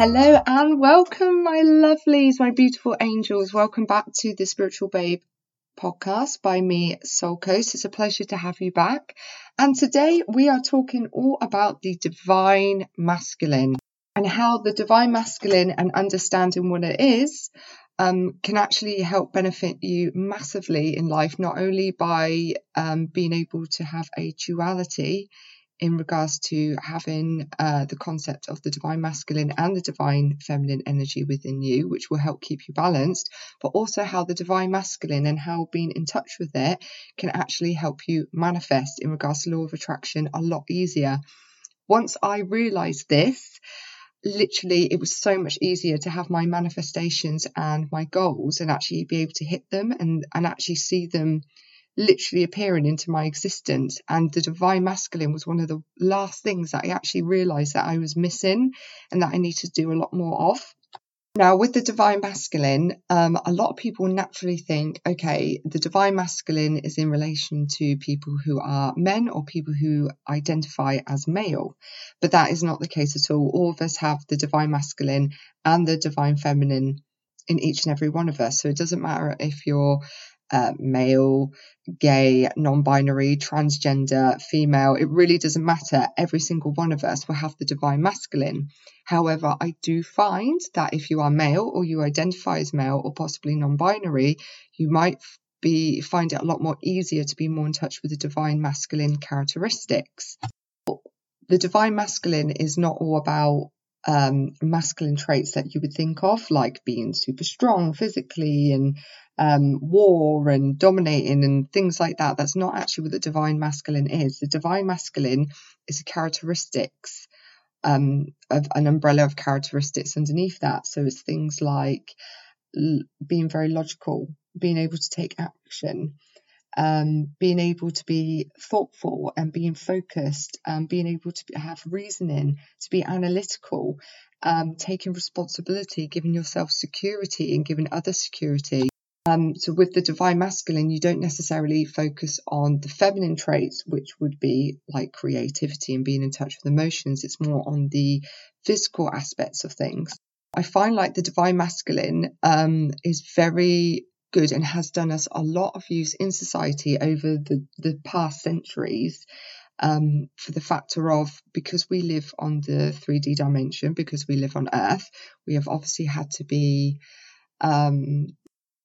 Hello and welcome, my lovelies, my beautiful angels. Welcome back to the Spiritual Babe podcast by me, Soul Coast. It's a pleasure to have you back. And today we are talking all about the divine masculine and how the divine masculine and understanding what it is um, can actually help benefit you massively in life, not only by um, being able to have a duality in regards to having uh, the concept of the divine masculine and the divine feminine energy within you, which will help keep you balanced, but also how the divine masculine and how being in touch with it can actually help you manifest in regards to law of attraction a lot easier. Once I realized this, literally it was so much easier to have my manifestations and my goals and actually be able to hit them and, and actually see them literally appearing into my existence. And the divine masculine was one of the last things that I actually realized that I was missing and that I need to do a lot more of. Now, with the divine masculine, um, a lot of people naturally think, okay, the divine masculine is in relation to people who are men or people who identify as male. But that is not the case at all. All of us have the divine masculine and the divine feminine in each and every one of us. So it doesn't matter if you're uh, male, gay, non binary, transgender, female, it really doesn't matter. Every single one of us will have the divine masculine. However, I do find that if you are male or you identify as male or possibly non binary, you might be find it a lot more easier to be more in touch with the divine masculine characteristics. The divine masculine is not all about um, masculine traits that you would think of, like being super strong physically and um, war and dominating and things like that. That's not actually what the divine masculine is. The divine masculine is a characteristics, um, of an umbrella of characteristics underneath that. So it's things like l- being very logical, being able to take action, um, being able to be thoughtful and being focused, um, being able to have reasoning, to be analytical, um, taking responsibility, giving yourself security and giving others security. Um, so with the divine masculine, you don't necessarily focus on the feminine traits, which would be like creativity and being in touch with emotions. It's more on the physical aspects of things. I find like the divine masculine um, is very good and has done us a lot of use in society over the, the past centuries um, for the factor of because we live on the 3D dimension, because we live on Earth, we have obviously had to be um,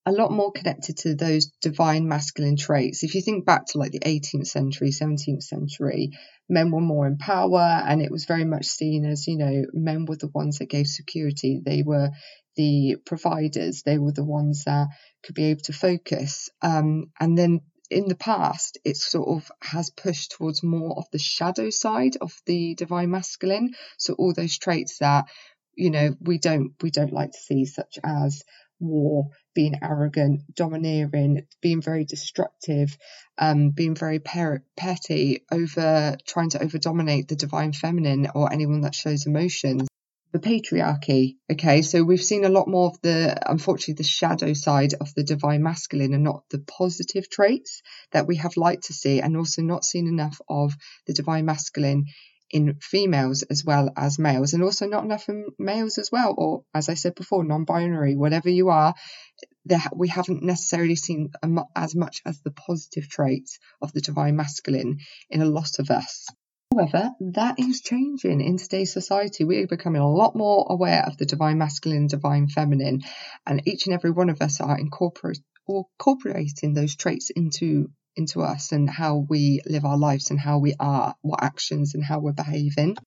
a lot more connected to those divine masculine traits. If you think back to like the 18th century, 17th century, men were more in power and it was very much seen as, you know, men were the ones that gave security. They were the providers. They were the ones that could be able to focus. Um, and then in the past, it sort of has pushed towards more of the shadow side of the divine masculine. So all those traits that you know we don't we don't like to see, such as war, being arrogant, domineering, being very destructive, um, being very per- petty, over trying to over dominate the divine feminine or anyone that shows emotions the patriarchy. Okay, so we've seen a lot more of the, unfortunately, the shadow side of the divine masculine and not the positive traits that we have liked to see, and also not seen enough of the divine masculine in females as well as males, and also not enough in males as well, or as I said before, non binary, whatever you are, we haven't necessarily seen as much as the positive traits of the divine masculine in a lot of us. However, that is changing in today's society. We are becoming a lot more aware of the divine masculine divine feminine, and each and every one of us are incorporating those traits into into us and how we live our lives and how we are, what actions and how we're behaving.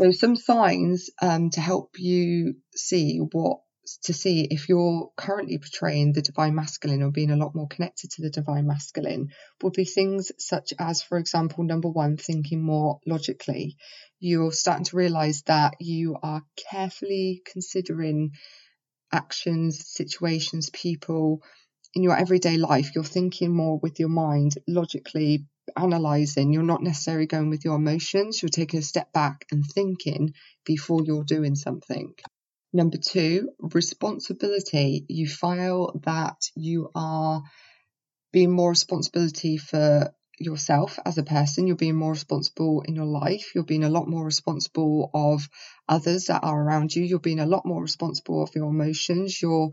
So, some signs um, to help you see what to see if you're currently portraying the divine masculine or being a lot more connected to the divine masculine would be things such as, for example, number one, thinking more logically. You're starting to realize that you are carefully considering actions, situations, people in your everyday life. You're thinking more with your mind, logically analyzing. You're not necessarily going with your emotions. You're taking a step back and thinking before you're doing something. Number two, responsibility. You feel that you are being more responsibility for yourself as a person. You're being more responsible in your life. You're being a lot more responsible of others that are around you. You're being a lot more responsible of your emotions. You're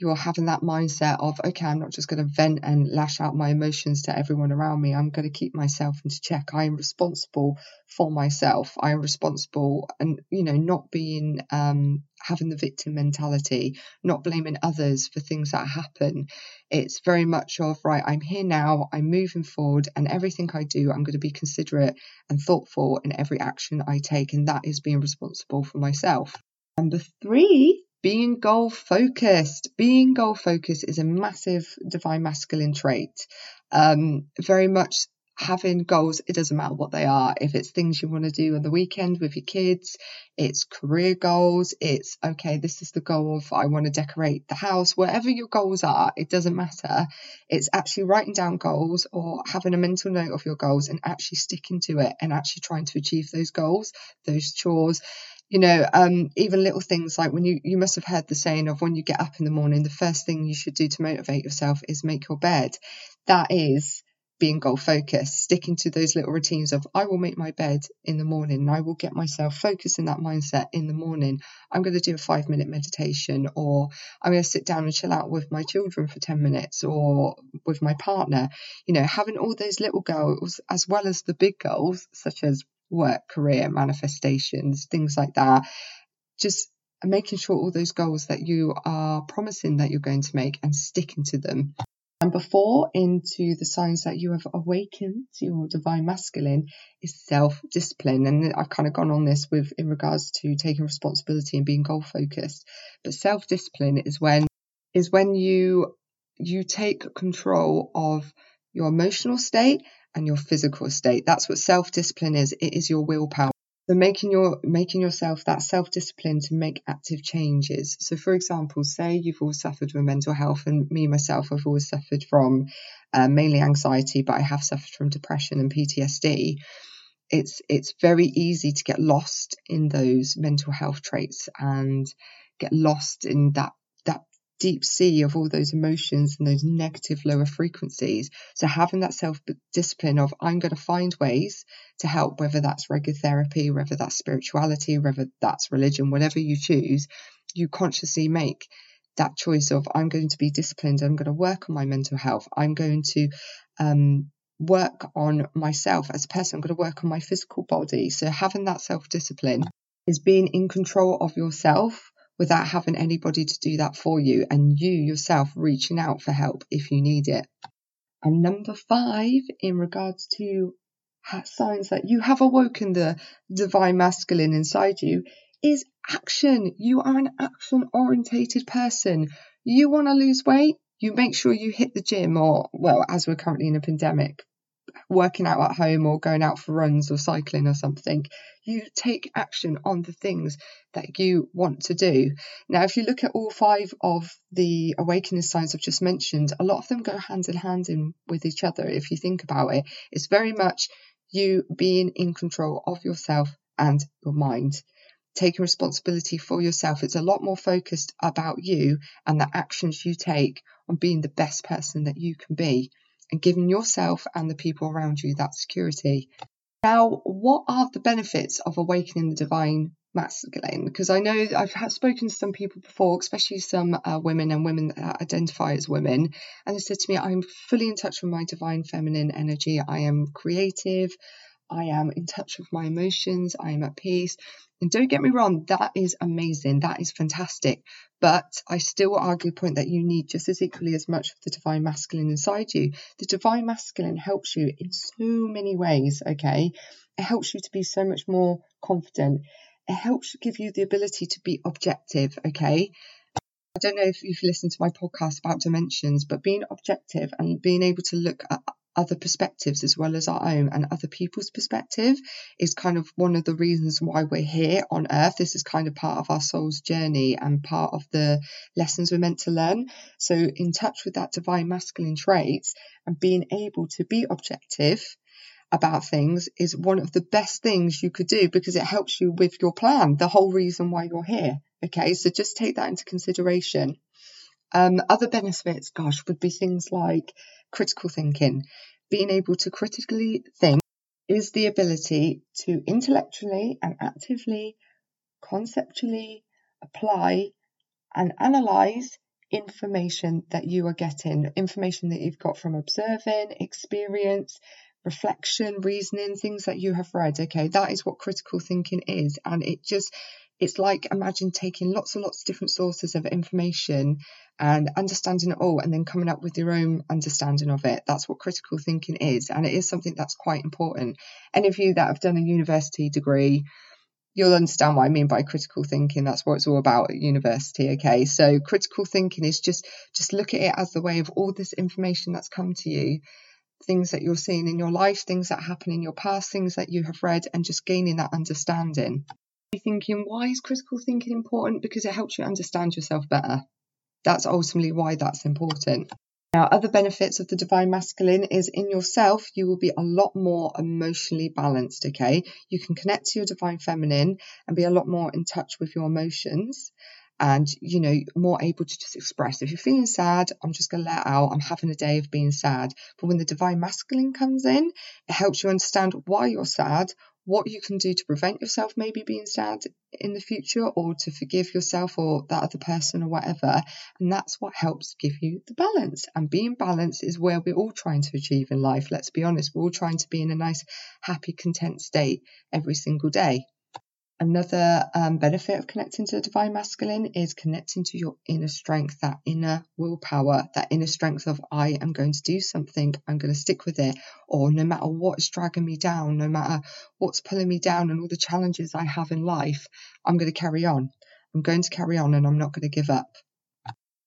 you're having that mindset of, okay, I'm not just going to vent and lash out my emotions to everyone around me. I'm going to keep myself into check. I am responsible for myself. I am responsible and, you know, not being, um, having the victim mentality, not blaming others for things that happen. It's very much of, right, I'm here now, I'm moving forward, and everything I do, I'm going to be considerate and thoughtful in every action I take. And that is being responsible for myself. Number three being goal focused. Being goal focused is a massive divine masculine trait. Um, very much having goals, it doesn't matter what they are. If it's things you want to do on the weekend with your kids, it's career goals, it's okay, this is the goal of I want to decorate the house, whatever your goals are, it doesn't matter. It's actually writing down goals or having a mental note of your goals and actually sticking to it and actually trying to achieve those goals, those chores you know, um, even little things like when you, you must have heard the saying of when you get up in the morning, the first thing you should do to motivate yourself is make your bed. That is being goal focused, sticking to those little routines of I will make my bed in the morning and I will get myself focused in that mindset in the morning. I'm going to do a five minute meditation or I'm going to sit down and chill out with my children for 10 minutes or with my partner. You know, having all those little goals as well as the big goals, such as work, career, manifestations, things like that. Just making sure all those goals that you are promising that you're going to make and sticking to them. Number four, into the signs that you have awakened your divine masculine is self discipline. And I've kind of gone on this with in regards to taking responsibility and being goal focused. But self discipline is when is when you you take control of your emotional state and your physical state. That's what self discipline is. It is your willpower. So making your making yourself that self discipline to make active changes. So for example, say you've all suffered from mental health, and me myself, I've always suffered from uh, mainly anxiety, but I have suffered from depression and PTSD. It's it's very easy to get lost in those mental health traits and get lost in that deep sea of all those emotions and those negative lower frequencies. So having that self discipline of I'm going to find ways to help, whether that's regular therapy, whether that's spirituality, whether that's religion, whatever you choose, you consciously make that choice of I'm going to be disciplined. I'm going to work on my mental health. I'm going to um, work on myself as a person. I'm going to work on my physical body. So having that self discipline is being in control of yourself without having anybody to do that for you and you yourself reaching out for help if you need it. And number five, in regards to signs that you have awoken the divine masculine inside you, is action. You are an action orientated person. You want to lose weight? You make sure you hit the gym, or, well, as we're currently in a pandemic, working out at home or going out for runs or cycling or something, you take action on the things that you want to do. Now, if you look at all five of the awakening signs I've just mentioned, a lot of them go hand in hand in with each other. If you think about it, it's very much you being in control of yourself and your mind. Taking responsibility for yourself. It's a lot more focused about you and the actions you take on being the best person that you can be and giving yourself and the people around you that security. Now, what are the benefits of awakening the divine masculine? Because I know I've spoken to some people before, especially some uh, women and women that identify as women, and they said to me, I'm fully in touch with my divine feminine energy. I am creative. I am in touch with my emotions. I am at peace. And don't get me wrong, that is amazing. That is fantastic. But I still argue the point that you need just as equally as much of the divine masculine inside you. The divine masculine helps you in so many ways, okay? It helps you to be so much more confident. It helps give you the ability to be objective, okay? I don't know if you've listened to my podcast about dimensions, but being objective and being able to look at other perspectives as well as our own and other people's perspective is kind of one of the reasons why we're here on earth. This is kind of part of our soul's journey and part of the lessons we're meant to learn. So, in touch with that divine masculine traits and being able to be objective about things is one of the best things you could do because it helps you with your plan, the whole reason why you're here. Okay, so just take that into consideration. Um, other benefits, gosh, would be things like critical thinking, being able to critically think is the ability to intellectually and actively, conceptually apply and analyze information that you are getting, information that you've got from observing, experience, reflection, reasoning, things that you have read. Okay, that is what critical thinking is. And it just, it's like imagine taking lots and lots of different sources of information and understanding it all and then coming up with your own understanding of it. That's what critical thinking is. And it is something that's quite important. Any of you that have done a university degree, you'll understand what I mean by critical thinking. That's what it's all about at university. Okay. So critical thinking is just, just look at it as the way of all this information that's come to you, things that you're seeing in your life, things that happen in your past, things that you have read, and just gaining that understanding. Thinking, why is critical thinking important? Because it helps you understand yourself better. That's ultimately why that's important. Now, other benefits of the divine masculine is in yourself, you will be a lot more emotionally balanced, okay? You can connect to your divine feminine and be a lot more in touch with your emotions and, you know, more able to just express. If you're feeling sad, I'm just going to let out, I'm having a day of being sad. But when the divine masculine comes in, it helps you understand why you're sad, what you can do to prevent yourself maybe being sad in the future or to forgive yourself or that other person or whatever. And that's what helps give you the balance. And being balanced is where we're all trying to achieve in life. Let's be honest, we're all trying to be in a nice, happy, content state every single day. Another um, benefit of connecting to the divine masculine is connecting to your inner strength, that inner willpower, that inner strength of I am going to do something, I'm going to stick with it, or no matter what's dragging me down, no matter what's pulling me down and all the challenges I have in life, I'm going to carry on. I'm going to carry on and I'm not going to give up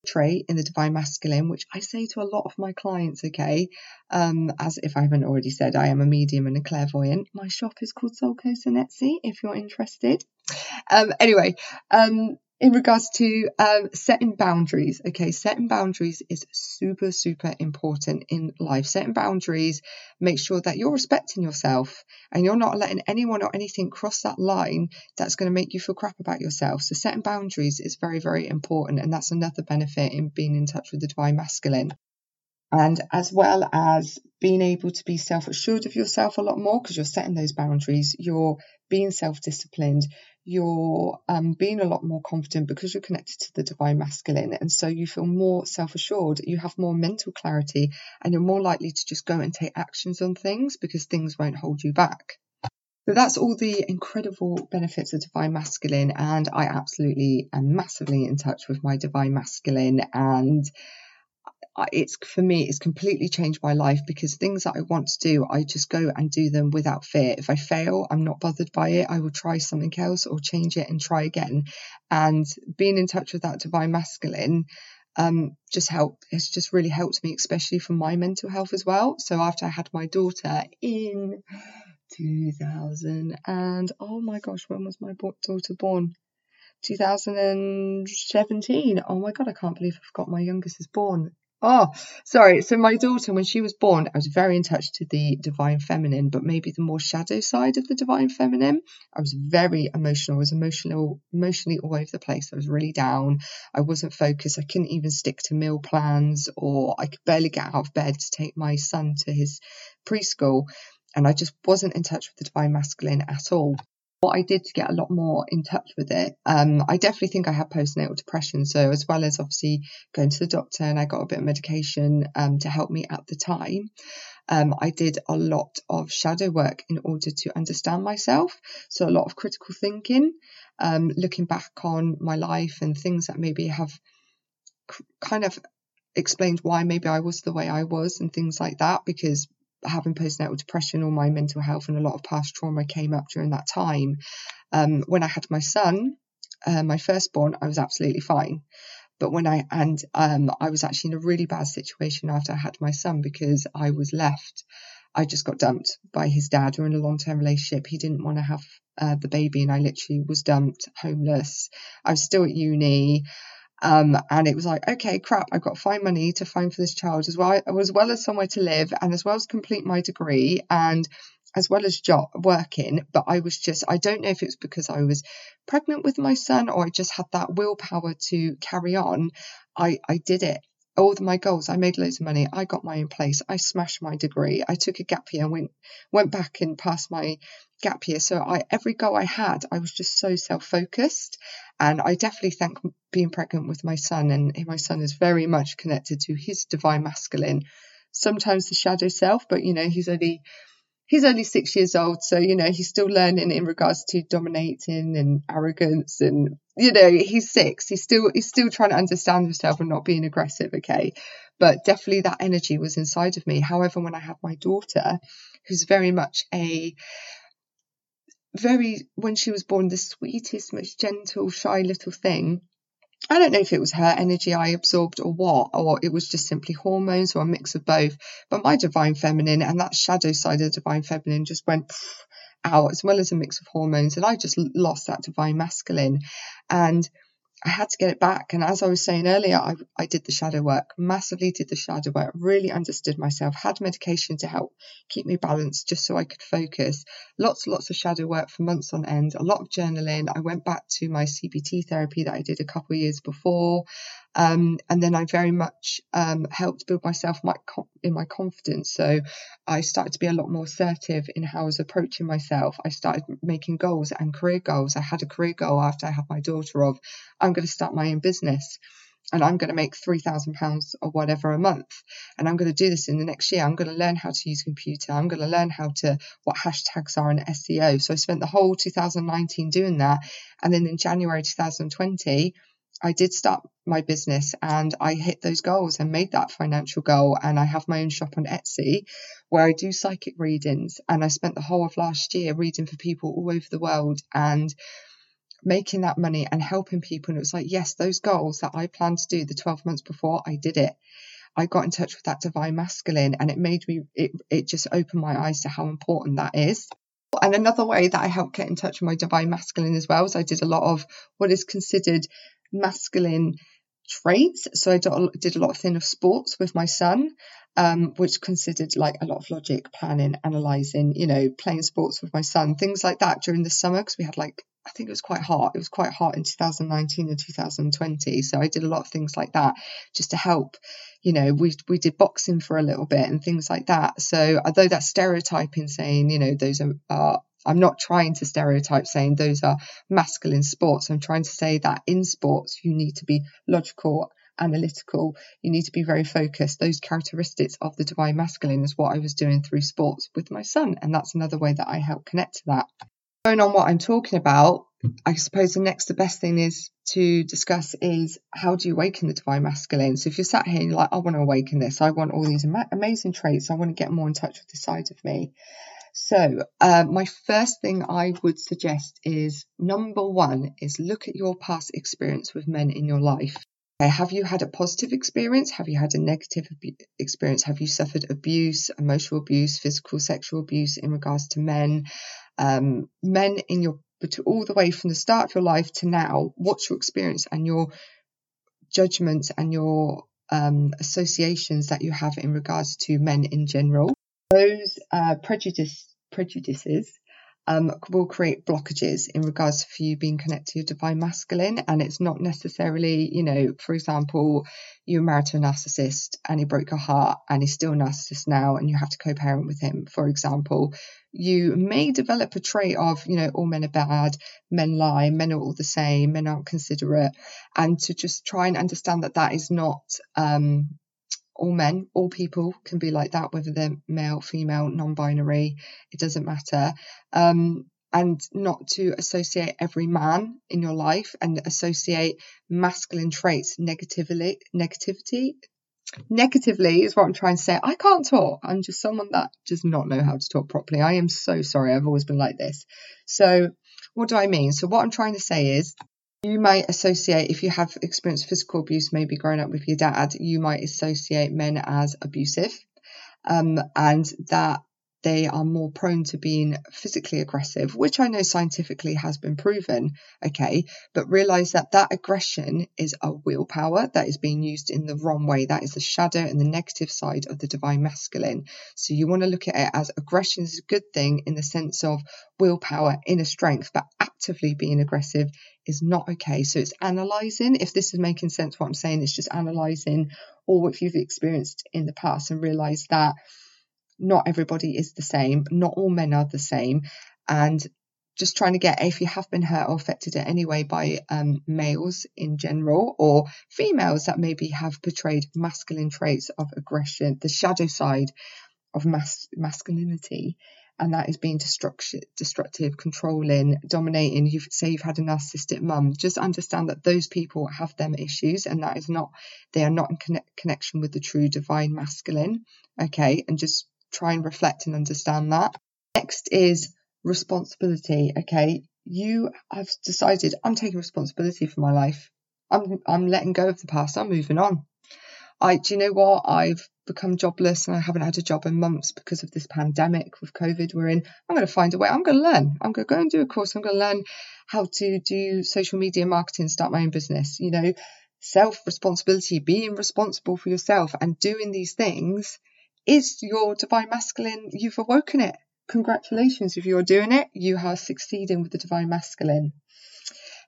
trait in the divine masculine, which I say to a lot of my clients, okay, um, as if I haven't already said, I am a medium and a clairvoyant. My shop is called Soul Coast on Etsy if you're interested. Um, anyway, um, in regards to um, setting boundaries, okay, setting boundaries is super, super important in life. Setting boundaries, make sure that you're respecting yourself and you're not letting anyone or anything cross that line that's going to make you feel crap about yourself. So, setting boundaries is very, very important, and that's another benefit in being in touch with the divine masculine and as well as being able to be self assured of yourself a lot more because you're setting those boundaries, you're being self disciplined, you're um, being a lot more confident because you're connected to the divine masculine. And so you feel more self assured, you have more mental clarity, and you're more likely to just go and take actions on things because things won't hold you back. So that's all the incredible benefits of divine masculine, and I absolutely am massively in touch with my divine masculine and it's for me it's completely changed my life because things that I want to do I just go and do them without fear. If I fail I'm not bothered by it. I will try something else or change it and try again. And being in touch with that divine masculine um, just help it's just really helped me especially for my mental health as well. So after I had my daughter in 2000 and oh my gosh when was my daughter born? 2017 oh my god I can't believe I forgot my youngest is born Oh, sorry. So my daughter, when she was born, I was very in touch to the divine feminine, but maybe the more shadow side of the divine feminine. I was very emotional. I was emotional, emotionally all over the place. I was really down. I wasn't focused. I couldn't even stick to meal plans, or I could barely get out of bed to take my son to his preschool. And I just wasn't in touch with the divine masculine at all what I did to get a lot more in touch with it, um, I definitely think I had postnatal depression. So, as well as obviously going to the doctor and I got a bit of medication um, to help me at the time, um, I did a lot of shadow work in order to understand myself. So, a lot of critical thinking, um, looking back on my life and things that maybe have kind of explained why maybe I was the way I was and things like that because having postnatal depression or my mental health and a lot of past trauma came up during that time. Um, when I had my son, uh, my firstborn, I was absolutely fine. But when I and um, I was actually in a really bad situation after I had my son because I was left. I just got dumped by his dad. We are in a long term relationship. He didn't want to have uh, the baby, and I literally was dumped, homeless. I was still at uni. Um, and it was like, okay, crap, I've got to find money to find for this child as well, as well as somewhere to live and as well as complete my degree and as well as job working. But I was just, I don't know if it was because I was pregnant with my son or I just had that willpower to carry on. I, I did it all my goals. I made loads of money. I got my own place. I smashed my degree. I took a gap year and went went back and passed my gap year. So I every goal I had, I was just so self focused. And I definitely thank being pregnant with my son. And my son is very much connected to his divine masculine. Sometimes the shadow self, but you know he's only he's only six years old, so you know he's still learning in regards to dominating and arrogance, and you know he's six. He's still he's still trying to understand himself and not being aggressive. Okay, but definitely that energy was inside of me. However, when I had my daughter, who's very much a very when she was born the sweetest, most gentle, shy little thing I don't know if it was her energy I absorbed or what, or it was just simply hormones or a mix of both. But my divine feminine and that shadow side of the divine feminine just went out, as well as a mix of hormones. And I just lost that divine masculine. And I had to get it back. And as I was saying earlier, I, I did the shadow work, massively did the shadow work, really understood myself, had medication to help keep me balanced just so I could focus. Lots, lots of shadow work for months on end, a lot of journaling. I went back to my CBT therapy that I did a couple of years before. Um, and then I very much um, helped build myself my, in my confidence. So I started to be a lot more assertive in how I was approaching myself. I started making goals and career goals. I had a career goal after I had my daughter of I'm going to start my own business and I'm going to make £3,000 or whatever a month. And I'm going to do this in the next year. I'm going to learn how to use computer. I'm going to learn how to, what hashtags are in SEO. So I spent the whole 2019 doing that. And then in January 2020, I did start my business and I hit those goals and made that financial goal. And I have my own shop on Etsy where I do psychic readings. And I spent the whole of last year reading for people all over the world and making that money and helping people. And it was like, yes, those goals that I planned to do the 12 months before, I did it. I got in touch with that divine masculine and it made me, it, it just opened my eyes to how important that is. And another way that I helped get in touch with my divine masculine as well is I did a lot of what is considered masculine traits. So I did a lot of thing of sports with my son, um, which considered like a lot of logic, planning, analysing, you know, playing sports with my son, things like that during the summer because we had like I think it was quite hot. It was quite hot in 2019 and 2020. So I did a lot of things like that just to help. You know, we we did boxing for a little bit and things like that. So although that's stereotyping saying, you know, those are, are I'm not trying to stereotype saying those are masculine sports. I'm trying to say that in sports, you need to be logical, analytical, you need to be very focused. Those characteristics of the divine masculine is what I was doing through sports with my son. And that's another way that I help connect to that. Going on what I'm talking about, I suppose the next, the best thing is to discuss is how do you awaken the divine masculine? So if you're sat here and you're like, I want to awaken this, I want all these ama- amazing traits, I want to get more in touch with the side of me. So, uh, my first thing I would suggest is number one is look at your past experience with men in your life. Okay, have you had a positive experience? Have you had a negative experience? Have you suffered abuse, emotional abuse, physical, sexual abuse in regards to men? Um, men in your, all the way from the start of your life to now, what's your experience and your judgments and your um, associations that you have in regards to men in general? Those uh, prejudice, prejudices um, will create blockages in regards to you being connected to your divine masculine. And it's not necessarily, you know, for example, you're married to a narcissist and he broke your heart and he's still a narcissist now and you have to co parent with him, for example. You may develop a trait of, you know, all men are bad, men lie, men are all the same, men aren't considerate, and to just try and understand that that is not um, all men, all people can be like that, whether they're male, female, non binary, it doesn't matter. Um, and not to associate every man in your life and associate masculine traits negatively, negativity. Negatively is what I'm trying to say. I can't talk. I'm just someone that does not know how to talk properly. I am so sorry. I've always been like this. So, what do I mean? So, what I'm trying to say is you might associate, if you have experienced physical abuse, maybe growing up with your dad, you might associate men as abusive. Um, and that they are more prone to being physically aggressive, which I know scientifically has been proven. Okay. But realize that that aggression is a willpower that is being used in the wrong way. That is the shadow and the negative side of the divine masculine. So you want to look at it as aggression is a good thing in the sense of willpower, inner strength, but actively being aggressive is not okay. So it's analyzing. If this is making sense, what I'm saying is just analyzing all what you've experienced in the past and realize that not everybody is the same, not all men are the same, and just trying to get if you have been hurt or affected in any way by um, males in general or females that maybe have portrayed masculine traits of aggression, the shadow side of mas- masculinity, and that is being destructive, destructive, controlling, dominating. You say you've had a narcissistic mum. Just understand that those people have them issues, and that is not they are not in connect, connection with the true divine masculine. Okay, and just try and reflect and understand that. Next is responsibility. Okay, you have decided I'm taking responsibility for my life. I'm I'm letting go of the past. I'm moving on. I do you know what? I've become jobless and I haven't had a job in months because of this pandemic with COVID we're in. I'm going to find a way. I'm going to learn. I'm going to go and do a course. I'm going to learn how to do social media marketing, start my own business. You know, self responsibility, being responsible for yourself and doing these things is your divine masculine. You've awoken it. Congratulations if you're doing it. You are succeeding with the divine masculine.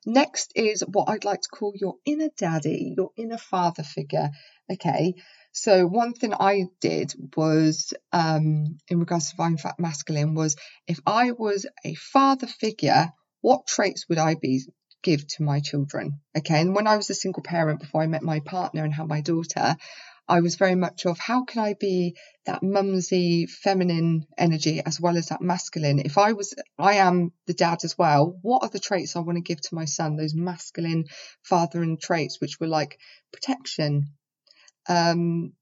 Next is what I'd like to call your inner daddy, your inner father figure. Okay, so one thing I did was, um, in regards to divine masculine, was if I was a father figure, what traits would I be give to my children? Okay, and when I was a single parent before I met my partner and had my daughter, I was very much of how can I be that mumsy feminine energy as well as that masculine? If I was, I am the dad as well. What are the traits I want to give to my son? Those masculine fathering traits, which were like protection, um,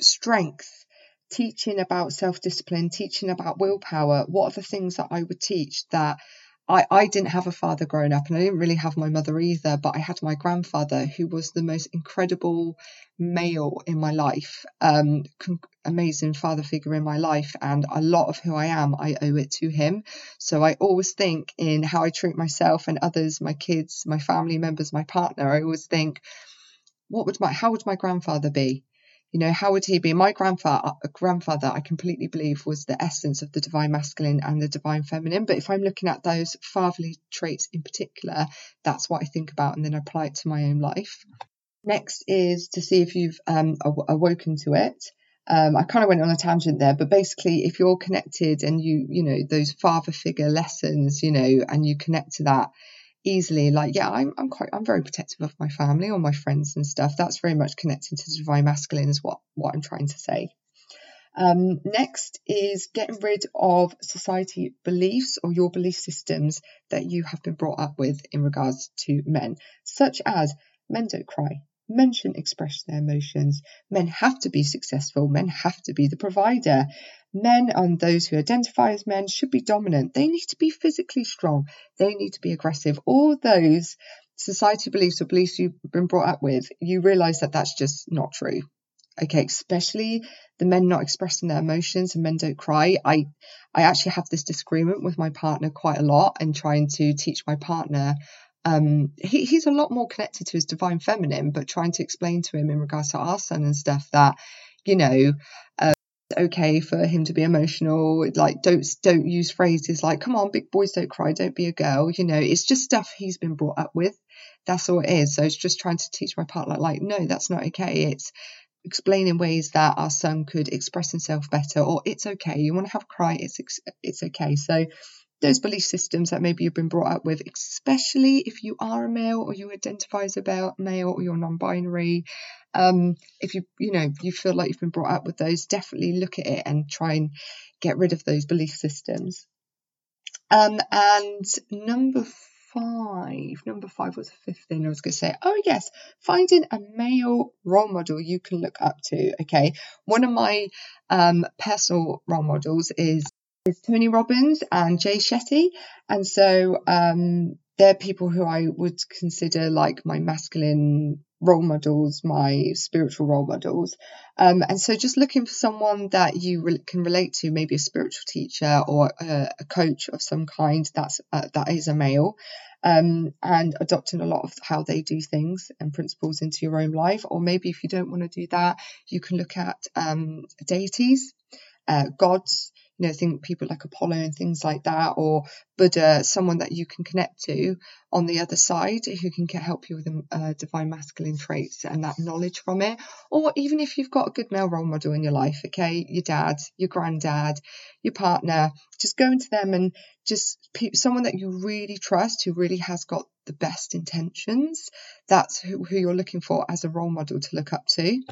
strength, teaching about self discipline, teaching about willpower. What are the things that I would teach that I, I didn't have a father growing up and I didn't really have my mother either, but I had my grandfather who was the most incredible male in my life, um, amazing father figure in my life. And a lot of who I am, I owe it to him. So I always think in how I treat myself and others, my kids, my family members, my partner, I always think, what would my, how would my grandfather be? You know, how would he be? My grandfather, grandfather, I completely believe was the essence of the divine masculine and the divine feminine. But if I'm looking at those fatherly traits in particular, that's what I think about and then apply it to my own life. Next is to see if you've um, awoken to it. Um, I kind of went on a tangent there, but basically, if you're connected and you, you know, those father figure lessons, you know, and you connect to that, easily. Like yeah I'm, I'm quite i'm very protective of my family or my friends and stuff. That's very much connected to the divine masculine is what what i'm trying to say. Um, next is getting rid of society beliefs or your belief systems that you have been brought up with in regards to men such as men don't cry Men shouldn't express their emotions. Men have to be successful. Men have to be the provider. Men and those who identify as men should be dominant. They need to be physically strong. They need to be aggressive. All those society beliefs or beliefs you've been brought up with, you realize that that's just not true. Okay, especially the men not expressing their emotions and men don't cry. I I actually have this disagreement with my partner quite a lot and trying to teach my partner um, he, he's a lot more connected to his divine feminine, but trying to explain to him in regards to our son and stuff that, you know, it's okay for him to be emotional. Like, don't don't use phrases like "Come on, big boys don't cry, don't be a girl." You know, it's just stuff he's been brought up with. That's all it is. So it's just trying to teach my partner, like, no, that's not okay. It's explaining ways that our son could express himself better, or it's okay. You want to have a cry, it's it's okay. So those belief systems that maybe you've been brought up with, especially if you are a male or you identify as a male or you're non-binary. Um, if you you know you feel like you've been brought up with those, definitely look at it and try and get rid of those belief systems. Um, and number five, number five was the fifth thing I was going to say. Oh yes, finding a male role model you can look up to. Okay, one of my um, personal role models is is Tony Robbins and Jay Shetty. And so um, they're people who I would consider like my masculine role models, my spiritual role models. Um, and so just looking for someone that you re- can relate to, maybe a spiritual teacher or a, a coach of some kind that's uh, that is a male, um, and adopting a lot of how they do things and principles into your own life. Or maybe if you don't want to do that, you can look at um, deities, uh, gods, you know, think people like Apollo and things like that, or Buddha, someone that you can connect to on the other side who can help you with uh, divine masculine traits and that knowledge from it. Or even if you've got a good male role model in your life, okay, your dad, your granddad, your partner, just go into them and just someone that you really trust who really has got the best intentions. That's who, who you're looking for as a role model to look up to.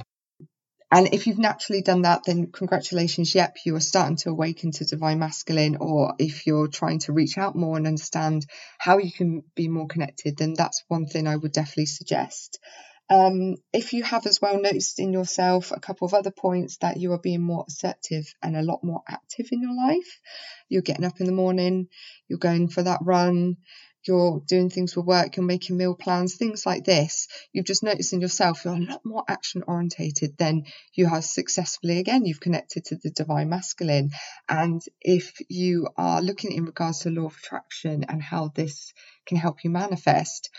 And if you've naturally done that, then congratulations, yep, you are starting to awaken to divine masculine. Or if you're trying to reach out more and understand how you can be more connected, then that's one thing I would definitely suggest. Um, if you have as well noticed in yourself a couple of other points that you are being more assertive and a lot more active in your life, you're getting up in the morning, you're going for that run, you're doing things for work, you're making meal plans, things like this, you've just noticed in yourself you're a lot more action orientated than you have successfully. Again, you've connected to the divine masculine. And if you are looking in regards to law of attraction and how this can help you manifest,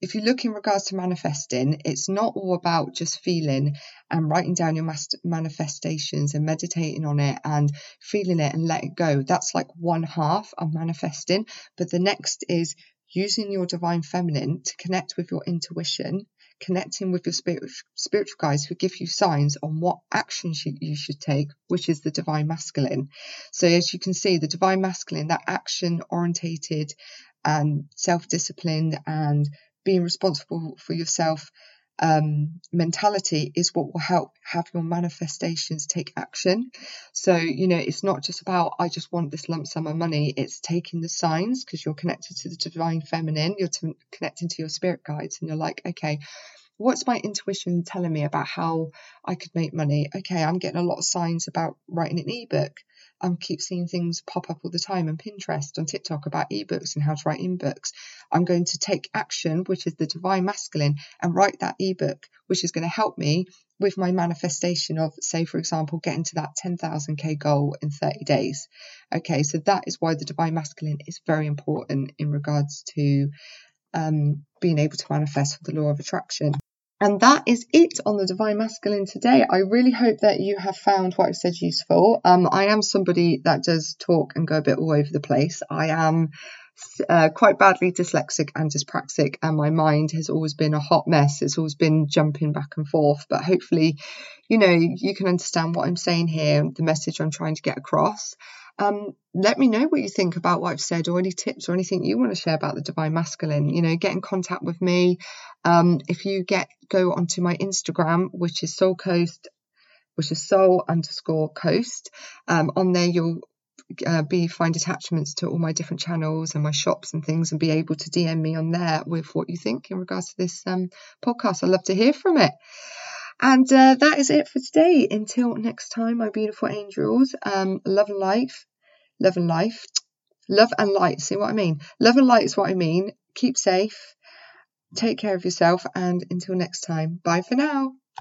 if you look in regards to manifesting, it's not all about just feeling and writing down your manifestations and meditating on it and feeling it and let it go. That's like one half of manifesting. But the next is using your divine feminine to connect with your intuition, connecting with your spirit, spiritual guides who give you signs on what actions you, you should take, which is the divine masculine. So, as you can see, the divine masculine, that action orientated and self disciplined and being responsible for yourself um, mentality is what will help have your manifestations take action. So, you know, it's not just about, I just want this lump sum of money, it's taking the signs because you're connected to the divine feminine, you're to, connecting to your spirit guides, and you're like, okay, what's my intuition telling me about how I could make money? Okay, I'm getting a lot of signs about writing an ebook. I keep seeing things pop up all the time on Pinterest, on TikTok about ebooks and how to write ebooks. I'm going to take action, which is the divine masculine, and write that ebook, which is going to help me with my manifestation of, say, for example, getting to that 10,000k goal in 30 days. Okay, so that is why the divine masculine is very important in regards to um, being able to manifest for the law of attraction. And that is it on the Divine Masculine today. I really hope that you have found what I've said useful. Um, I am somebody that does talk and go a bit all over the place. I am uh, quite badly dyslexic and dyspraxic, and my mind has always been a hot mess. It's always been jumping back and forth. But hopefully, you know, you can understand what I'm saying here, the message I'm trying to get across. Um, let me know what you think about what I've said or any tips or anything you want to share about the divine masculine. You know, get in contact with me. Um, if you get go onto my Instagram, which is Soul Coast, which is soul underscore coast. Um, on there, you'll uh, be find attachments to all my different channels and my shops and things, and be able to DM me on there with what you think in regards to this um, podcast. I'd love to hear from it. And uh, that is it for today. Until next time, my beautiful angels. Um, love and life. Love and life. Love and light. See what I mean? Love and light is what I mean. Keep safe. Take care of yourself. And until next time, bye for now.